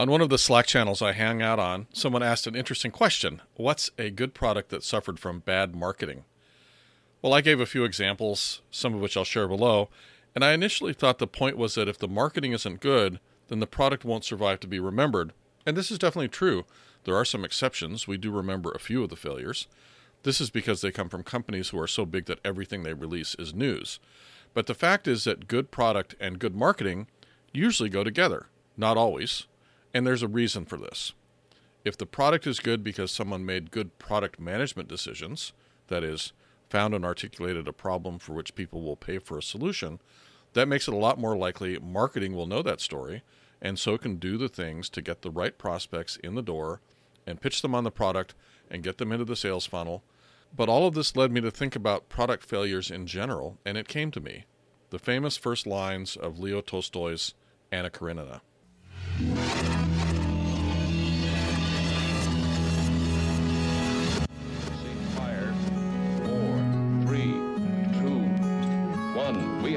On one of the Slack channels I hang out on, someone asked an interesting question What's a good product that suffered from bad marketing? Well, I gave a few examples, some of which I'll share below, and I initially thought the point was that if the marketing isn't good, then the product won't survive to be remembered. And this is definitely true. There are some exceptions. We do remember a few of the failures. This is because they come from companies who are so big that everything they release is news. But the fact is that good product and good marketing usually go together. Not always. And there's a reason for this. If the product is good because someone made good product management decisions, that is, found and articulated a problem for which people will pay for a solution, that makes it a lot more likely marketing will know that story and so can do the things to get the right prospects in the door and pitch them on the product and get them into the sales funnel. But all of this led me to think about product failures in general, and it came to me the famous first lines of Leo Tolstoy's Anna Karenina.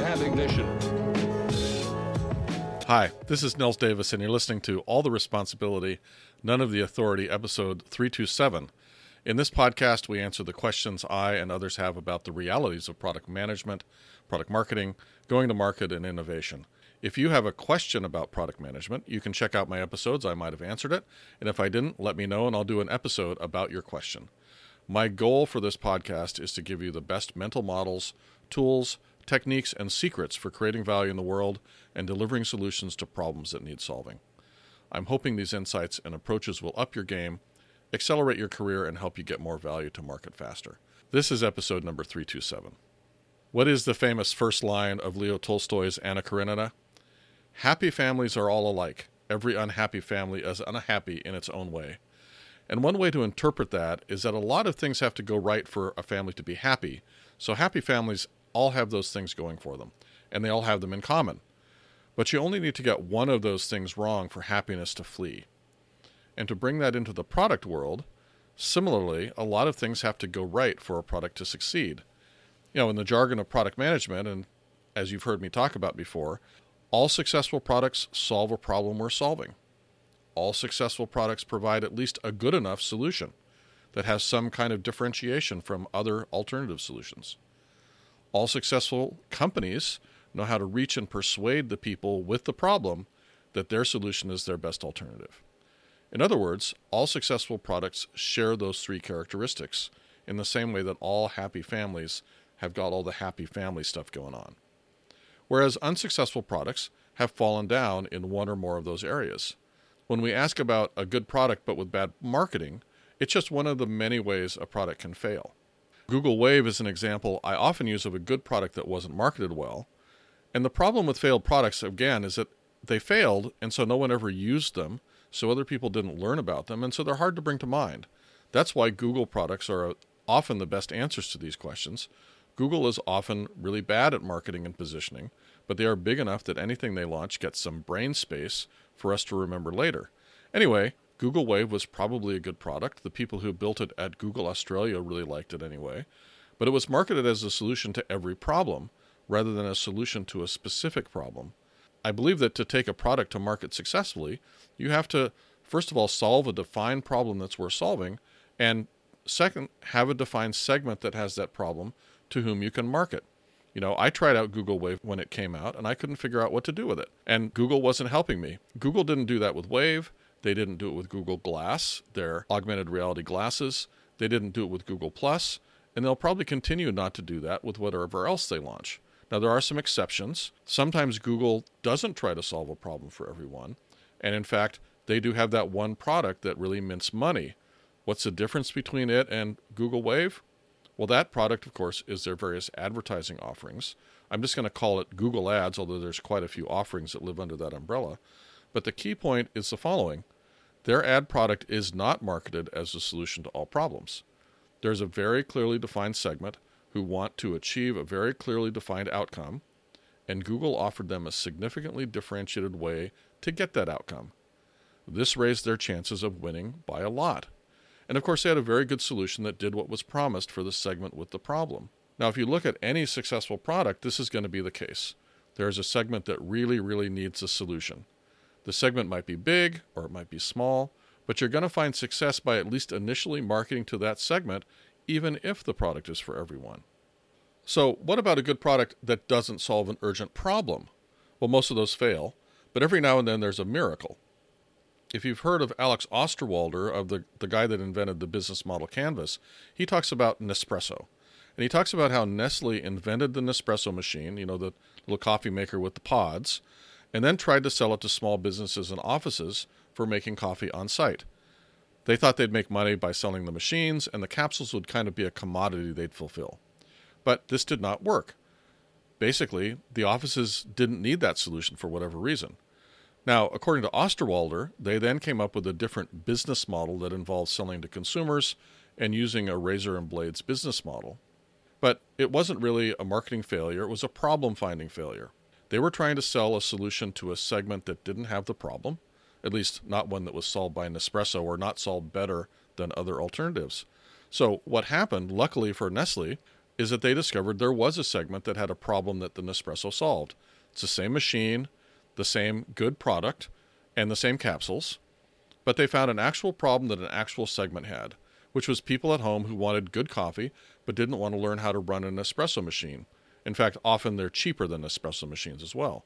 Have ignition. Hi, this is Nils Davis, and you're listening to All the Responsibility, None of the Authority, episode 327. In this podcast, we answer the questions I and others have about the realities of product management, product marketing, going to market, and innovation. If you have a question about product management, you can check out my episodes. I might have answered it. And if I didn't, let me know and I'll do an episode about your question. My goal for this podcast is to give you the best mental models, tools, techniques, and secrets for creating value in the world and delivering solutions to problems that need solving. I'm hoping these insights and approaches will up your game, accelerate your career, and help you get more value to market faster. This is episode number 327. What is the famous first line of Leo Tolstoy's Anna Karenina? Happy families are all alike. Every unhappy family is unhappy in its own way. And one way to interpret that is that a lot of things have to go right for a family to be happy. So happy families all have those things going for them, and they all have them in common. But you only need to get one of those things wrong for happiness to flee. And to bring that into the product world, similarly, a lot of things have to go right for a product to succeed. You know, in the jargon of product management, and as you've heard me talk about before, all successful products solve a problem we're solving. All successful products provide at least a good enough solution that has some kind of differentiation from other alternative solutions. All successful companies know how to reach and persuade the people with the problem that their solution is their best alternative. In other words, all successful products share those three characteristics in the same way that all happy families have got all the happy family stuff going on. Whereas unsuccessful products have fallen down in one or more of those areas. When we ask about a good product but with bad marketing, it's just one of the many ways a product can fail. Google Wave is an example I often use of a good product that wasn't marketed well. And the problem with failed products, again, is that they failed, and so no one ever used them, so other people didn't learn about them, and so they're hard to bring to mind. That's why Google products are often the best answers to these questions. Google is often really bad at marketing and positioning, but they are big enough that anything they launch gets some brain space for us to remember later. Anyway, Google Wave was probably a good product. The people who built it at Google Australia really liked it anyway. But it was marketed as a solution to every problem rather than a solution to a specific problem. I believe that to take a product to market successfully, you have to, first of all, solve a defined problem that's worth solving, and second, have a defined segment that has that problem to whom you can market. You know, I tried out Google Wave when it came out and I couldn't figure out what to do with it. And Google wasn't helping me. Google didn't do that with Wave. They didn't do it with Google Glass, their augmented reality glasses. They didn't do it with Google Plus, and they'll probably continue not to do that with whatever else they launch. Now, there are some exceptions. Sometimes Google doesn't try to solve a problem for everyone. And in fact, they do have that one product that really mints money. What's the difference between it and Google Wave? Well, that product, of course, is their various advertising offerings. I'm just going to call it Google Ads, although there's quite a few offerings that live under that umbrella. But the key point is the following their ad product is not marketed as a solution to all problems. There's a very clearly defined segment who want to achieve a very clearly defined outcome, and Google offered them a significantly differentiated way to get that outcome. This raised their chances of winning by a lot. And of course, they had a very good solution that did what was promised for the segment with the problem. Now, if you look at any successful product, this is going to be the case. There is a segment that really, really needs a solution. The segment might be big or it might be small, but you're going to find success by at least initially marketing to that segment, even if the product is for everyone. So, what about a good product that doesn't solve an urgent problem? Well, most of those fail, but every now and then there's a miracle. If you've heard of Alex Osterwalder, of the, the guy that invented the business model canvas, he talks about Nespresso. And he talks about how Nestle invented the Nespresso machine, you know, the little coffee maker with the pods, and then tried to sell it to small businesses and offices for making coffee on site. They thought they'd make money by selling the machines, and the capsules would kind of be a commodity they'd fulfill. But this did not work. Basically, the offices didn't need that solution for whatever reason. Now, according to Osterwalder, they then came up with a different business model that involved selling to consumers and using a razor and blades business model. But it wasn't really a marketing failure, it was a problem finding failure. They were trying to sell a solution to a segment that didn't have the problem, at least not one that was solved by Nespresso or not solved better than other alternatives. So, what happened, luckily for Nestle, is that they discovered there was a segment that had a problem that the Nespresso solved. It's the same machine, the same good product, and the same capsules, but they found an actual problem that an actual segment had, which was people at home who wanted good coffee but didn't want to learn how to run an espresso machine. In fact, often they're cheaper than espresso machines as well.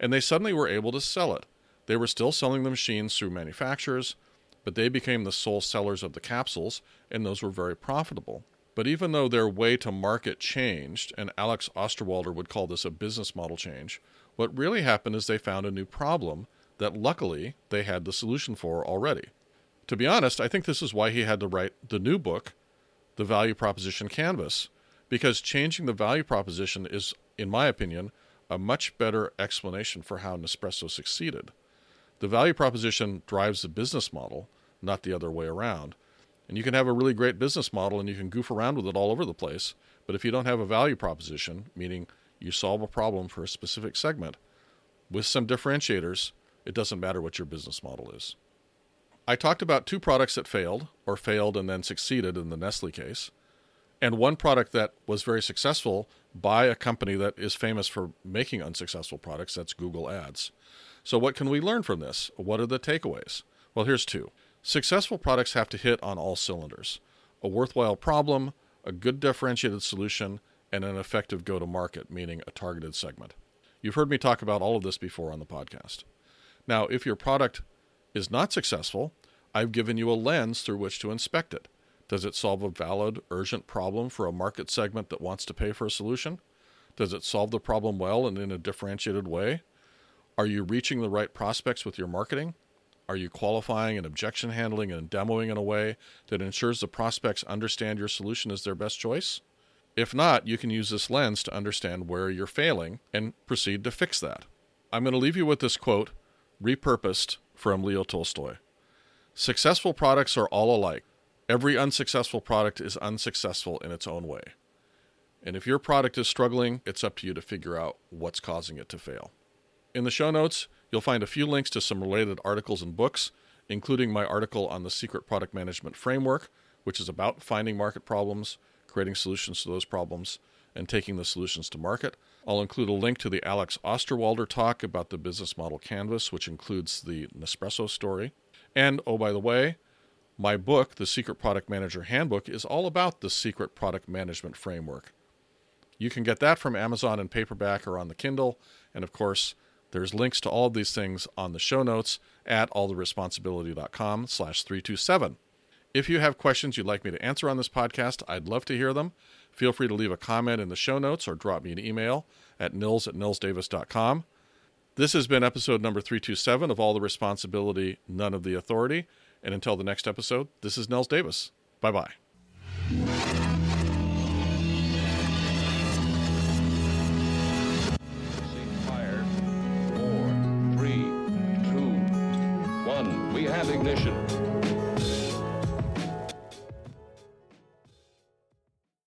And they suddenly were able to sell it. They were still selling the machines through manufacturers, but they became the sole sellers of the capsules, and those were very profitable. But even though their way to market changed, and Alex Osterwalder would call this a business model change, what really happened is they found a new problem that luckily they had the solution for already. To be honest, I think this is why he had to write the new book, The Value Proposition Canvas, because changing the value proposition is, in my opinion, a much better explanation for how Nespresso succeeded. The value proposition drives the business model, not the other way around. And you can have a really great business model and you can goof around with it all over the place. But if you don't have a value proposition, meaning you solve a problem for a specific segment, with some differentiators, it doesn't matter what your business model is. I talked about two products that failed, or failed and then succeeded in the Nestle case, and one product that was very successful by a company that is famous for making unsuccessful products that's Google Ads. So, what can we learn from this? What are the takeaways? Well, here's two. Successful products have to hit on all cylinders a worthwhile problem, a good differentiated solution, and an effective go to market, meaning a targeted segment. You've heard me talk about all of this before on the podcast. Now, if your product is not successful, I've given you a lens through which to inspect it. Does it solve a valid, urgent problem for a market segment that wants to pay for a solution? Does it solve the problem well and in a differentiated way? Are you reaching the right prospects with your marketing? Are you qualifying and objection handling and demoing in a way that ensures the prospects understand your solution is their best choice? If not, you can use this lens to understand where you're failing and proceed to fix that. I'm going to leave you with this quote, repurposed from Leo Tolstoy Successful products are all alike. Every unsuccessful product is unsuccessful in its own way. And if your product is struggling, it's up to you to figure out what's causing it to fail. In the show notes, you'll find a few links to some related articles and books, including my article on the Secret Product Management Framework, which is about finding market problems, creating solutions to those problems, and taking the solutions to market. I'll include a link to the Alex Osterwalder talk about the business model canvas, which includes the Nespresso story. And oh, by the way, my book, The Secret Product Manager Handbook, is all about the secret product management framework. You can get that from Amazon in paperback or on the Kindle. And of course, there's links to all of these things on the show notes at alltheresponsibility.com slash 327. If you have questions you'd like me to answer on this podcast, I'd love to hear them. Feel free to leave a comment in the show notes or drop me an email at nils at nilsdavis.com. This has been episode number 327 of All the Responsibility, None of the Authority. And until the next episode, this is Nils Davis. Bye bye. Fire. Four, three, two, one. We have ignition.